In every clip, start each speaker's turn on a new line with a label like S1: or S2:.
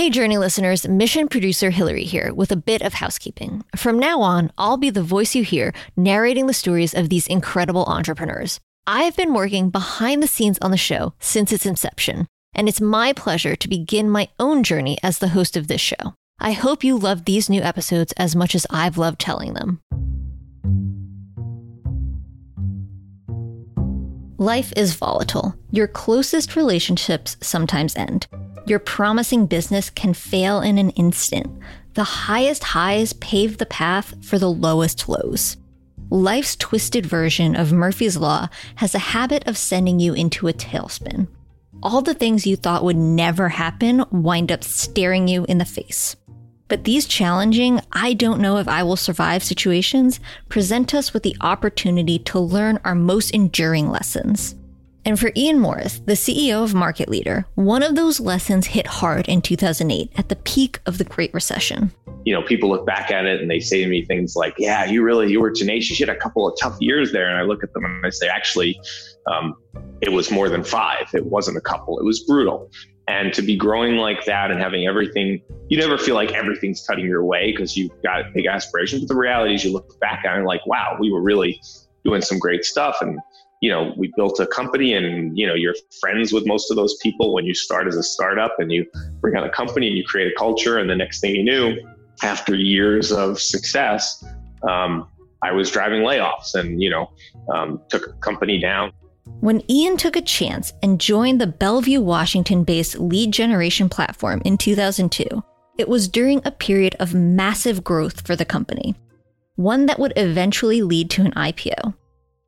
S1: Hey, Journey listeners, mission producer Hillary here with a bit of housekeeping. From now on, I'll be the voice you hear narrating the stories of these incredible entrepreneurs. I've been working behind the scenes on the show since its inception, and it's my pleasure to begin my own journey as the host of this show. I hope you love these new episodes as much as I've loved telling them. Life is volatile. Your closest relationships sometimes end. Your promising business can fail in an instant. The highest highs pave the path for the lowest lows. Life's twisted version of Murphy's Law has a habit of sending you into a tailspin. All the things you thought would never happen wind up staring you in the face. But these challenging, I don't know if I will survive situations present us with the opportunity to learn our most enduring lessons. And for Ian Morris, the CEO of Market Leader, one of those lessons hit hard in 2008 at the peak of the Great Recession.
S2: You know, people look back at it and they say to me things like, yeah, you really, you were tenacious. You had a couple of tough years there. And I look at them and I say, actually, um, it was more than five. It wasn't a couple. It was brutal. And to be growing like that and having everything, you never feel like everything's cutting your way because you've got big aspirations. But the reality is you look back at it and like, wow, we were really doing some great stuff. And you know, we built a company and, you know, you're friends with most of those people when you start as a startup and you bring on a company and you create a culture. And the next thing you knew, after years of success, um, I was driving layoffs and, you know, um, took a company down.
S1: When Ian took a chance and joined the Bellevue, Washington based lead generation platform in 2002, it was during a period of massive growth for the company, one that would eventually lead to an IPO.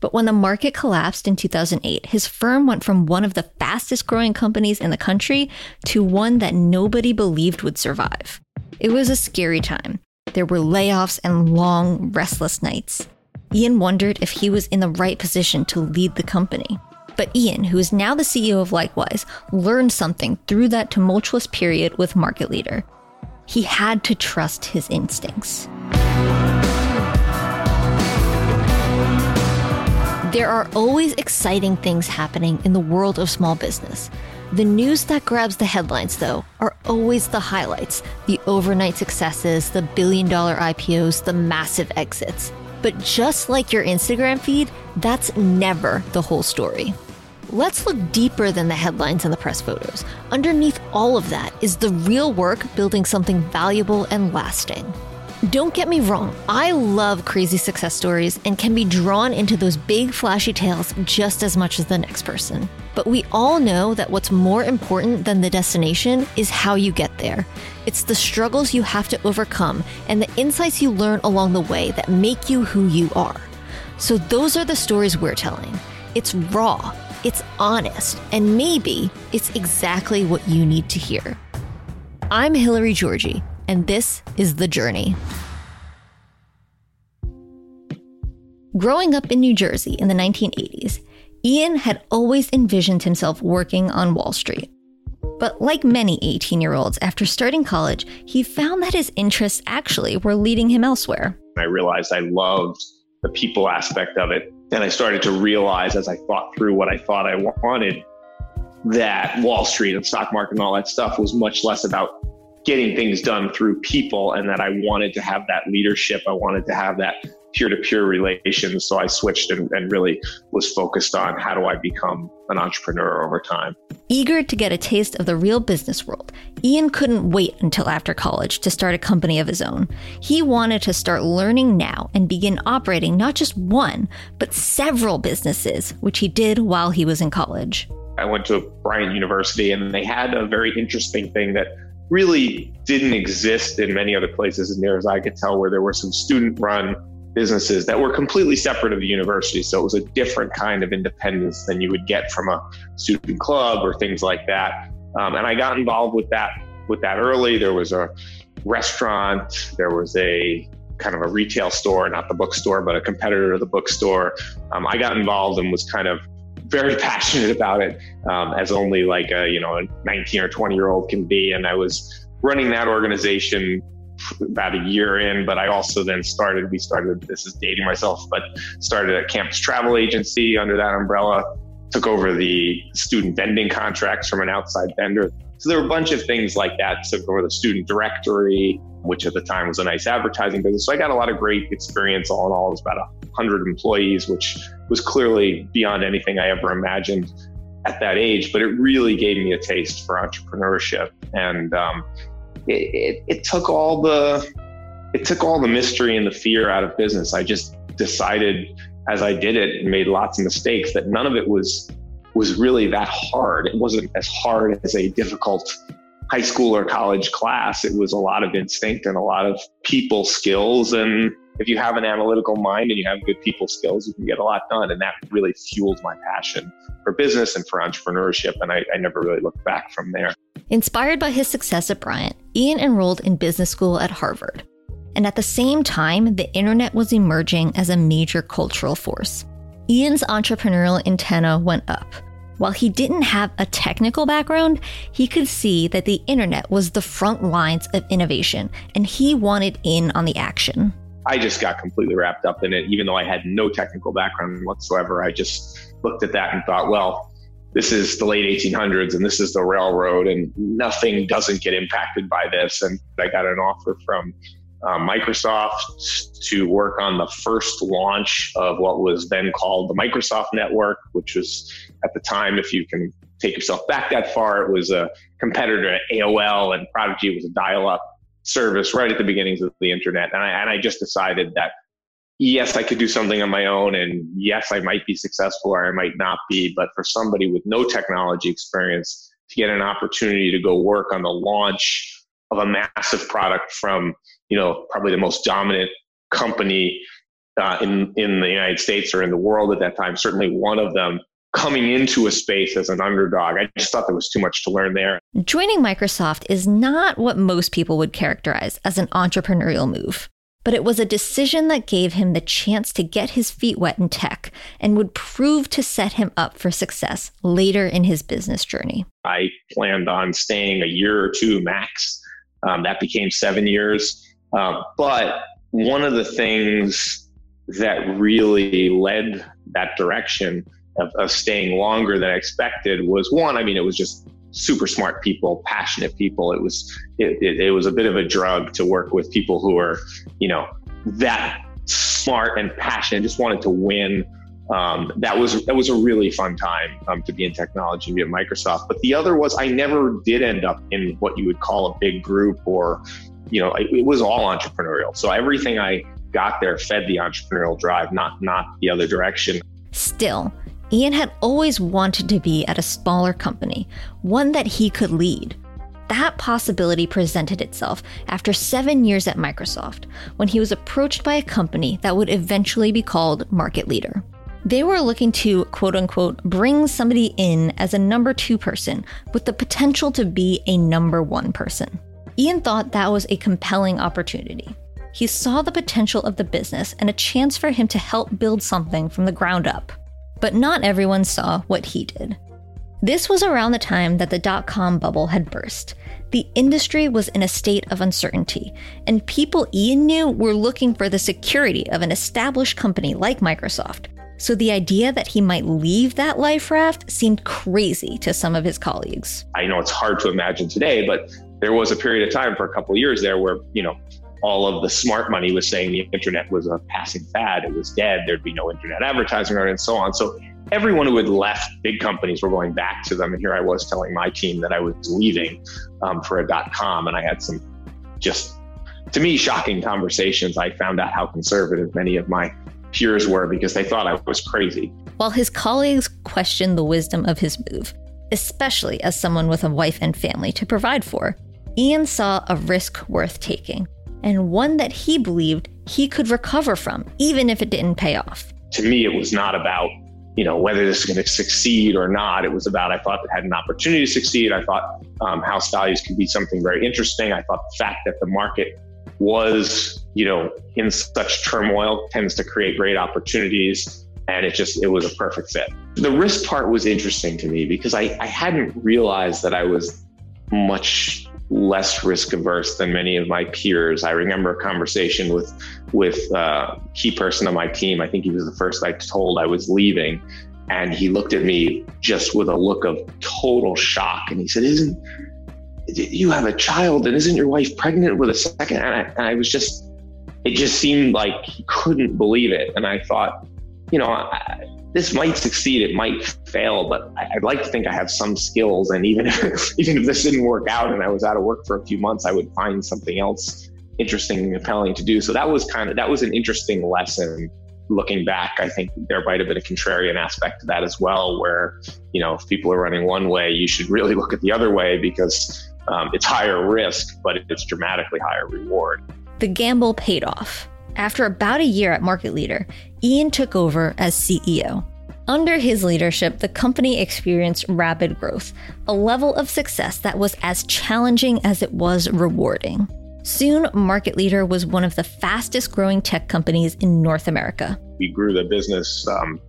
S1: But when the market collapsed in 2008, his firm went from one of the fastest growing companies in the country to one that nobody believed would survive. It was a scary time. There were layoffs and long, restless nights. Ian wondered if he was in the right position to lead the company. But Ian, who is now the CEO of Likewise, learned something through that tumultuous period with Market Leader. He had to trust his instincts. There are always exciting things happening in the world of small business. The news that grabs the headlines, though, are always the highlights the overnight successes, the billion dollar IPOs, the massive exits. But just like your Instagram feed, that's never the whole story. Let's look deeper than the headlines and the press photos. Underneath all of that is the real work building something valuable and lasting. Don't get me wrong, I love crazy success stories and can be drawn into those big flashy tales just as much as the next person. But we all know that what's more important than the destination is how you get there. It's the struggles you have to overcome and the insights you learn along the way that make you who you are. So, those are the stories we're telling. It's raw, it's honest, and maybe it's exactly what you need to hear. I'm Hillary Georgie and this is The Journey. Growing up in New Jersey in the 1980s, Ian had always envisioned himself working on Wall Street. But like many 18 year olds, after starting college, he found that his interests actually were leading him elsewhere.
S2: I realized I loved the people aspect of it. And I started to realize as I thought through what I thought I wanted that Wall Street and stock market and all that stuff was much less about getting things done through people and that I wanted to have that leadership. I wanted to have that peer to peer relations. So I switched and, and, really was focused on how do I become an entrepreneur over time.
S1: Eager to get a taste of the real business world, Ian couldn't wait until after college to start a company of his own. He wanted to start learning now and begin operating not just one, but several businesses, which he did while he was in college.
S2: I went to Bryant University and they had a very interesting thing that really didn't exist in many other places as near as I could tell, where there were some student run businesses that were completely separate of the university. So it was a different kind of independence than you would get from a student club or things like that. Um, and I got involved with that with that early. There was a restaurant, there was a kind of a retail store, not the bookstore, but a competitor to the bookstore. Um, I got involved and was kind of very passionate about it, um, as only like a you know a 19 or 20 year old can be. And I was running that organization about a year in, but I also then started. We started. This is dating myself, but started a campus travel agency under that umbrella. Took over the student vending contracts from an outside vendor. So there were a bunch of things like that. So for the student directory, which at the time was a nice advertising business. So I got a lot of great experience all in all. It was about 100 employees, which was clearly beyond anything I ever imagined at that age, but it really gave me a taste for entrepreneurship. And um, it, it, it took all the it took all the mystery and the fear out of business. I just decided as I did it and made lots of mistakes that none of it was was really that hard. It wasn't as hard as a difficult high school or college class. It was a lot of instinct and a lot of people skills. And if you have an analytical mind and you have good people skills, you can get a lot done. And that really fueled my passion for business and for entrepreneurship. And I, I never really looked back from there.
S1: Inspired by his success at Bryant, Ian enrolled in business school at Harvard. And at the same time, the internet was emerging as a major cultural force. Ian's entrepreneurial antenna went up. While he didn't have a technical background, he could see that the internet was the front lines of innovation, and he wanted in on the action.
S2: I just got completely wrapped up in it, even though I had no technical background whatsoever. I just looked at that and thought, well, this is the late 1800s and this is the railroad, and nothing doesn't get impacted by this. And I got an offer from uh, Microsoft to work on the first launch of what was then called the Microsoft Network, which was at the time, if you can take yourself back that far, it was a competitor to AOL, and Prodigy was a dial-up service right at the beginnings of the internet. And I, and I just decided that yes, I could do something on my own, and yes, I might be successful or I might not be. But for somebody with no technology experience to get an opportunity to go work on the launch of a massive product from you know probably the most dominant company uh, in in the United States or in the world at that time. Certainly one of them coming into a space as an underdog. I just thought there was too much to learn there.
S1: Joining Microsoft is not what most people would characterize as an entrepreneurial move. But it was a decision that gave him the chance to get his feet wet in tech and would prove to set him up for success later in his business journey.
S2: I planned on staying a year or two max um, that became seven years. Um, but one of the things that really led that direction of, of staying longer than I expected was one, I mean, it was just super smart people, passionate people. It was it, it, it, was a bit of a drug to work with people who are, you know, that smart and passionate, just wanted to win um, that was that was a really fun time um, to be in technology be at Microsoft. But the other was I never did end up in what you would call a big group or, you know, it, it was all entrepreneurial. So everything I got there fed the entrepreneurial drive, not not the other direction.
S1: Still, Ian had always wanted to be at a smaller company, one that he could lead. That possibility presented itself after seven years at Microsoft, when he was approached by a company that would eventually be called Market Leader. They were looking to, quote unquote, bring somebody in as a number two person with the potential to be a number one person. Ian thought that was a compelling opportunity. He saw the potential of the business and a chance for him to help build something from the ground up. But not everyone saw what he did. This was around the time that the dot com bubble had burst. The industry was in a state of uncertainty, and people Ian knew were looking for the security of an established company like Microsoft, so the idea that he might leave that life raft seemed crazy to some of his colleagues.
S2: I know it's hard to imagine today, but there was a period of time for a couple years there where, you know, all of the smart money was saying the internet was a passing fad, it was dead, there'd be no internet advertising and so on. So everyone who had left big companies were going back to them. And here I was telling my team that I was leaving um, for a dot com. And I had some just, to me, shocking conversations. I found out how conservative many of my peers were because they thought I was crazy.
S1: While his colleagues questioned the wisdom of his move, especially as someone with a wife and family to provide for, Ian saw a risk worth taking, and one that he believed he could recover from, even if it didn't pay off.
S2: To me, it was not about you know whether this is going to succeed or not. It was about I thought it had an opportunity to succeed. I thought um, house values could be something very interesting. I thought the fact that the market was, you know, in such turmoil tends to create great opportunities. And it just, it was a perfect fit. The risk part was interesting to me because I, I hadn't realized that I was much less risk averse than many of my peers. I remember a conversation with with a uh, key person on my team. I think he was the first I told I was leaving, and he looked at me just with a look of total shock, and he said, "Isn't you have a child and isn't your wife pregnant with a second? And I, and I was just, it just seemed like he couldn't believe it. And I thought, you know, I, this might succeed, it might fail, but I, would like to think I have some skills. And even if, even if this didn't work out and I was out of work for a few months, I would find something else interesting and compelling to do. So that was kind of, that was an interesting lesson looking back, I think there might have been a contrarian aspect to that as well, where, you know, if people are running one way, you should really look at the other way because um, it's higher risk, but it's dramatically higher reward.
S1: The gamble paid off. After about a year at Market Leader, Ian took over as CEO. Under his leadership, the company experienced rapid growth, a level of success that was as challenging as it was rewarding. Soon, Market Leader was one of the fastest growing tech companies in North America.
S2: We grew the business um,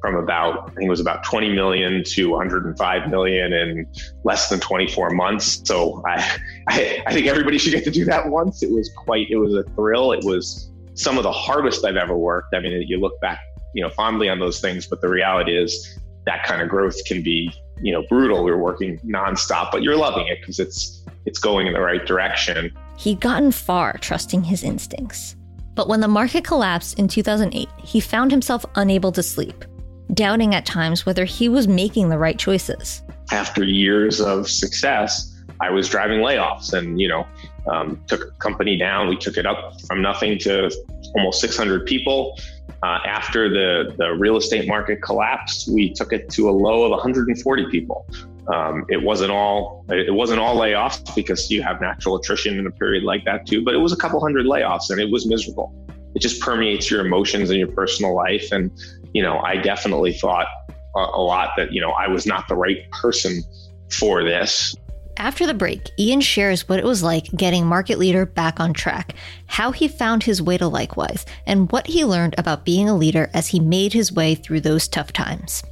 S2: from about, I think it was about 20 million to 105 million in less than 24 months. So I, I, I think everybody should get to do that once. It was quite, it was a thrill. It was some of the hardest I've ever worked. I mean, you look back, you know, fondly on those things, but the reality is that kind of growth can be, you know, brutal. We're working nonstop, but you're loving it because it's, it's going in the right direction.
S1: He'd gotten far trusting his instincts. But when the market collapsed in 2008, he found himself unable to sleep, doubting at times whether he was making the right choices.
S2: After years of success, I was driving layoffs and, you know, um, took a company down. We took it up from nothing to almost 600 people. Uh, after the, the real estate market collapsed, we took it to a low of 140 people. Um, it wasn't all it wasn't all layoffs because you have natural attrition in a period like that too. But it was a couple hundred layoffs, and it was miserable. It just permeates your emotions and your personal life. And you know, I definitely thought a, a lot that you know I was not the right person for this.
S1: After the break, Ian shares what it was like getting Market Leader back on track, how he found his way to Likewise, and what he learned about being a leader as he made his way through those tough times.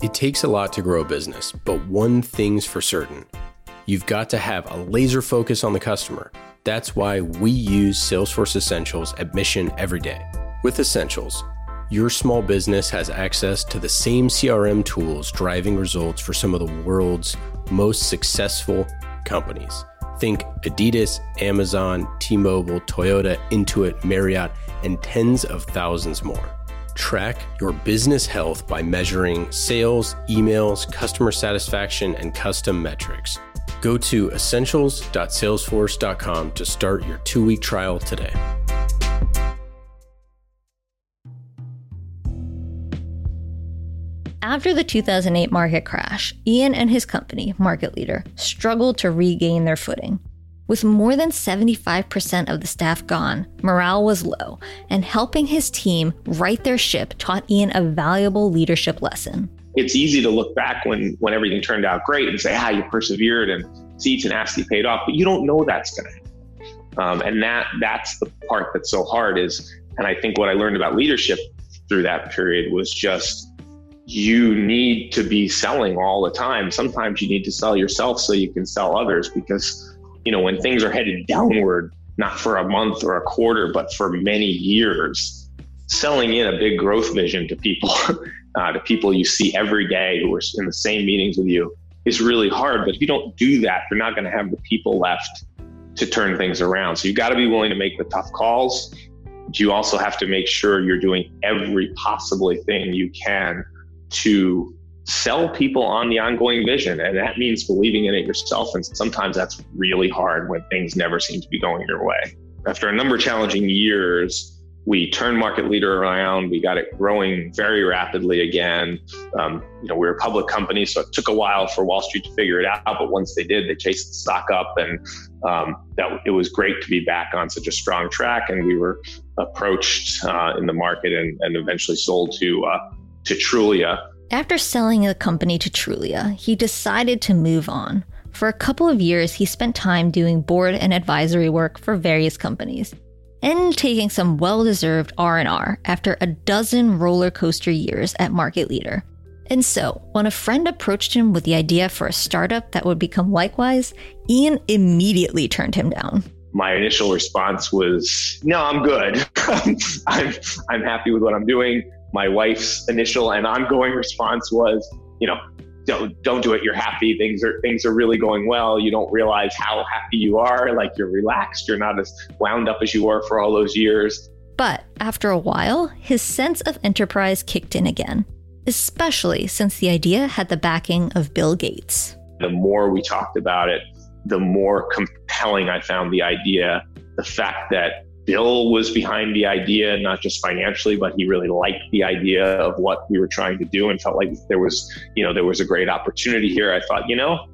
S3: It takes a lot to grow a business, but one thing's for certain you've got to have a laser focus on the customer. That's why we use Salesforce Essentials at Mission every day. With Essentials, your small business has access to the same CRM tools driving results for some of the world's most successful companies. Think Adidas, Amazon, T Mobile, Toyota, Intuit, Marriott, and tens of thousands more. Track your business health by measuring sales, emails, customer satisfaction, and custom metrics. Go to essentials.salesforce.com to start your two week trial today.
S1: After the 2008 market crash, Ian and his company, Market Leader, struggled to regain their footing. With more than 75% of the staff gone, morale was low, and helping his team right their ship taught Ian a valuable leadership lesson.
S2: It's easy to look back when, when everything turned out great and say, ah, you persevered and see tenacity paid off, but you don't know that's going to happen. Um, and that that's the part that's so hard is, and I think what I learned about leadership through that period was just you need to be selling all the time. Sometimes you need to sell yourself so you can sell others because you know, when things are headed downward, not for a month or a quarter, but for many years, selling in a big growth vision to people, uh, to people you see every day who are in the same meetings with you is really hard. But if you don't do that, you're not going to have the people left to turn things around. So you've got to be willing to make the tough calls. You also have to make sure you're doing every possibly thing you can to sell people on the ongoing vision. And that means believing in it yourself. And sometimes that's really hard when things never seem to be going your way. After a number of challenging years, we turned market leader around. We got it growing very rapidly again. Um, you know, we are a public company, so it took a while for Wall Street to figure it out. But once they did, they chased the stock up, and um, that it was great to be back on such a strong track. And we were approached uh, in the market and, and eventually sold to uh, to Trulia,
S1: after selling the company to Trulia, he decided to move on. For a couple of years, he spent time doing board and advisory work for various companies and taking some well-deserved R&R after a dozen roller coaster years at Market Leader. And so, when a friend approached him with the idea for a startup that would become Likewise, Ian immediately turned him down.
S2: My initial response was, "No, I'm good. I'm I'm happy with what I'm doing." My wife's initial and ongoing response was, you know, don't don't do it. You're happy. Things are things are really going well. You don't realize how happy you are. Like you're relaxed. You're not as wound up as you were for all those years.
S1: But after a while, his sense of enterprise kicked in again, especially since the idea had the backing of Bill Gates.
S2: The more we talked about it, the more compelling I found the idea. The fact that Bill was behind the idea, not just financially, but he really liked the idea of what we were trying to do and felt like there was, you know, there was a great opportunity here. I thought, you know,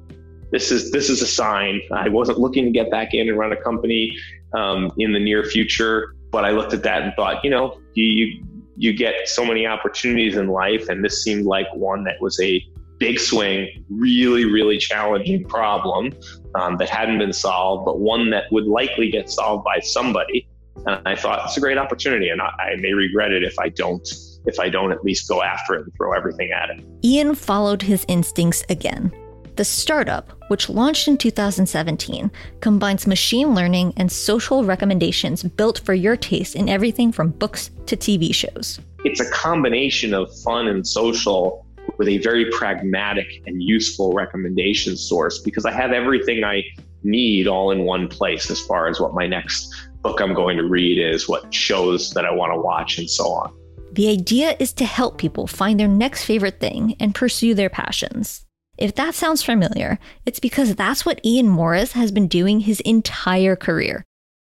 S2: this is this is a sign. I wasn't looking to get back in and run a company um, in the near future, but I looked at that and thought, you know, you you get so many opportunities in life, and this seemed like one that was a big swing, really, really challenging problem um, that hadn't been solved, but one that would likely get solved by somebody. And I thought it's a great opportunity, and I, I may regret it if I don't if I don't at least go after it and throw everything at it.
S1: Ian followed his instincts again. The startup, which launched in 2017, combines machine learning and social recommendations built for your taste in everything from books to TV shows.
S2: It's a combination of fun and social with a very pragmatic and useful recommendation source because I have everything I need all in one place as far as what my next book I'm going to read is, what shows that I want to watch, and so on.
S1: The idea is to help people find their next favorite thing and pursue their passions. If that sounds familiar, it's because that's what Ian Morris has been doing his entire career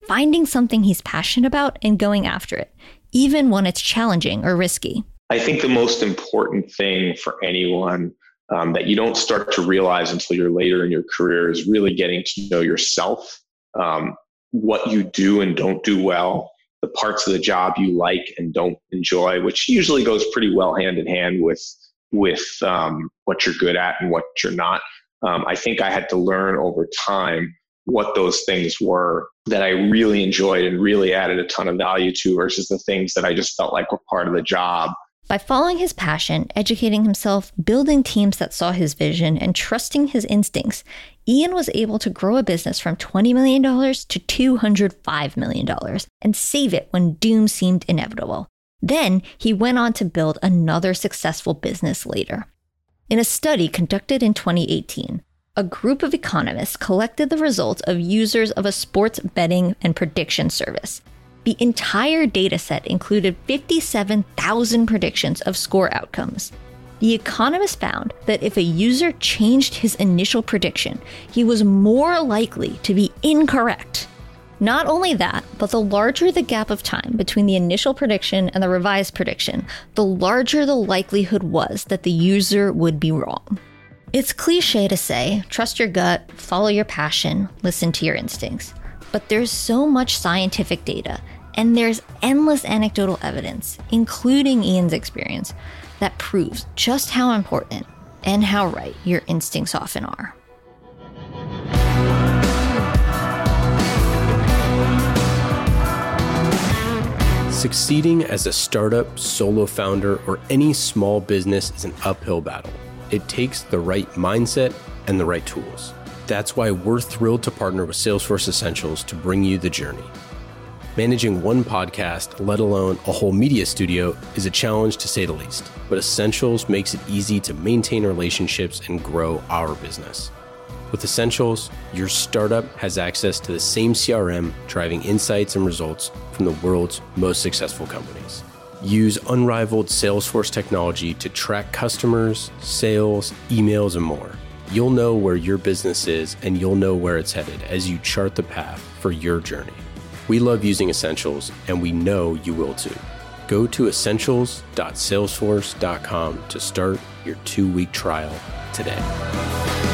S1: finding something he's passionate about and going after it, even when it's challenging or risky.
S2: I think the most important thing for anyone um, that you don't start to realize until you're later in your career is really getting to know yourself. Um, what you do and don't do well, the parts of the job you like and don't enjoy, which usually goes pretty well hand in hand with with um, what you're good at and what you're not. Um, I think I had to learn over time what those things were that I really enjoyed and really added a ton of value to versus the things that I just felt like were part of the job
S1: by following his passion, educating himself, building teams that saw his vision, and trusting his instincts, Ian was able to grow a business from $20 million to $205 million and save it when doom seemed inevitable. Then he went on to build another successful business later. In a study conducted in 2018, a group of economists collected the results of users of a sports betting and prediction service the entire dataset included 57,000 predictions of score outcomes. The economist found that if a user changed his initial prediction, he was more likely to be incorrect. Not only that, but the larger the gap of time between the initial prediction and the revised prediction, the larger the likelihood was that the user would be wrong. It's cliche to say, trust your gut, follow your passion, listen to your instincts. But there's so much scientific data and there's endless anecdotal evidence, including Ian's experience, that proves just how important and how right your instincts often are.
S3: Succeeding as a startup, solo founder, or any small business is an uphill battle. It takes the right mindset and the right tools. That's why we're thrilled to partner with Salesforce Essentials to bring you the journey. Managing one podcast, let alone a whole media studio, is a challenge to say the least, but Essentials makes it easy to maintain relationships and grow our business. With Essentials, your startup has access to the same CRM driving insights and results from the world's most successful companies. Use unrivaled Salesforce technology to track customers, sales, emails, and more. You'll know where your business is and you'll know where it's headed as you chart the path for your journey. We love using Essentials, and we know you will too. Go to essentials.salesforce.com to start your two week trial today.